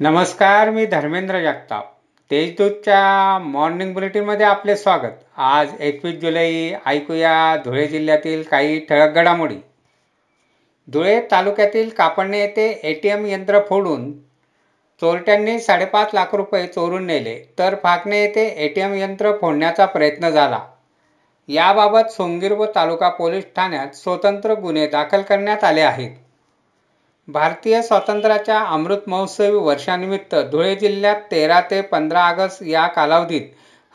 नमस्कार मी धर्मेंद्र जगताप. तेजदूतच्या मॉर्निंग बुलेटिनमध्ये आपले स्वागत. आज एकवीस जुलै ऐकूया धुळे जिल्ह्यातील काही ठळक घडामोडी. धुळे तालुक्यातील कापडणे येथे ए टी एम यंत्र फोडून चोरट्यांनी साडेपाच लाख रुपये चोरून नेले तर फाकणे येथे ए टी एम यंत्र फोडण्याचा प्रयत्न झाला. याबाबत सोंगीर व तालुका पोलीस ठाण्यात स्वतंत्र गुन्हे दाखल करण्यात आले आहेत. भारतीय स्वातंत्र्याच्या अमृत महोत्सवी वर्षानिमित्त धुळे जिल्ह्यात तेरा ते पंधरा ऑगस्ट या कालावधीत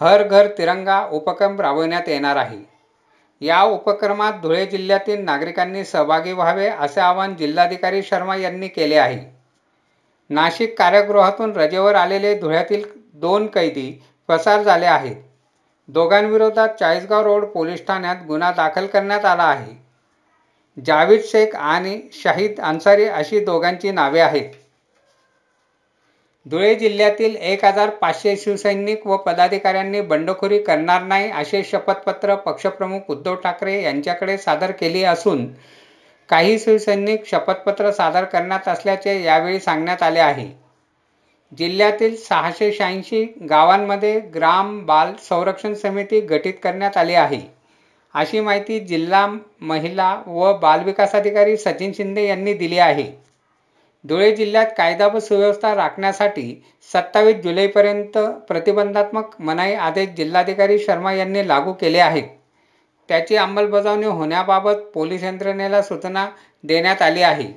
हर घर तिरंगा उपक्रम राबविण्यात येणार आहे. या उपक्रमात धुळे जिल्ह्यातील नागरिकांनी सहभागी व्हावे असे आवाहन जिल्हाधिकारी शर्मा यांनी केले आहे. नाशिक कारागृहातून रजेवर आलेले धुळ्यातील दोन कैदी पसार झाले आहेत. दोघांविरोधात चाळीसगाव रोड पोलीस ठाण्यात गुन्हा दाखल करण्यात आला आहे. जावेद शेख आणि शाहिद अन्सारी अशी दोघांची नावे आहेत. धुळे जिल्ह्यातील एक हजार पाचशे शिवसैनिक व पदाधिकाऱ्यांनी बंडखोरी करणार नाही असे शपथपत्र पक्षप्रमुख उद्धव ठाकरे यांच्याकडे सादर केले असून काही शिवसैनिक शपथपत्र सादर करण्यात असल्याचे यावेळी सांगण्यात आले आहे. जिल्ह्यातील सहाशे शहाऐंशी गावांमध्ये ग्राम बाल संरक्षण समिती गठीत करण्यात आली आहे. अशी माहिती जिल्हा महिला व बालविकास अधिकारी सचिन शिंदे यांनी दिली आहे. धुळे जिल्ह्यात कायदा व सुव्यवस्था राखण्यासाठी सत्तावीस जुलैपर्यंत प्रतिबंधात्मक मनाई आदेश जिल्हाधिकारी शर्मा यांनी लागू केले आहेत. त्याची अंमलबजावणी होण्याबाबत पोलीस यंत्रणेला सूचना देण्यात आली आहे.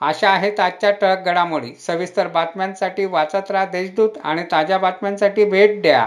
अशा आहेत आजच्या ठळक घडामोडी. सविस्तर बातम्यांसाठी वाचत राहा देशदूत आणि ताज्या बातम्यांसाठी भेट द्या.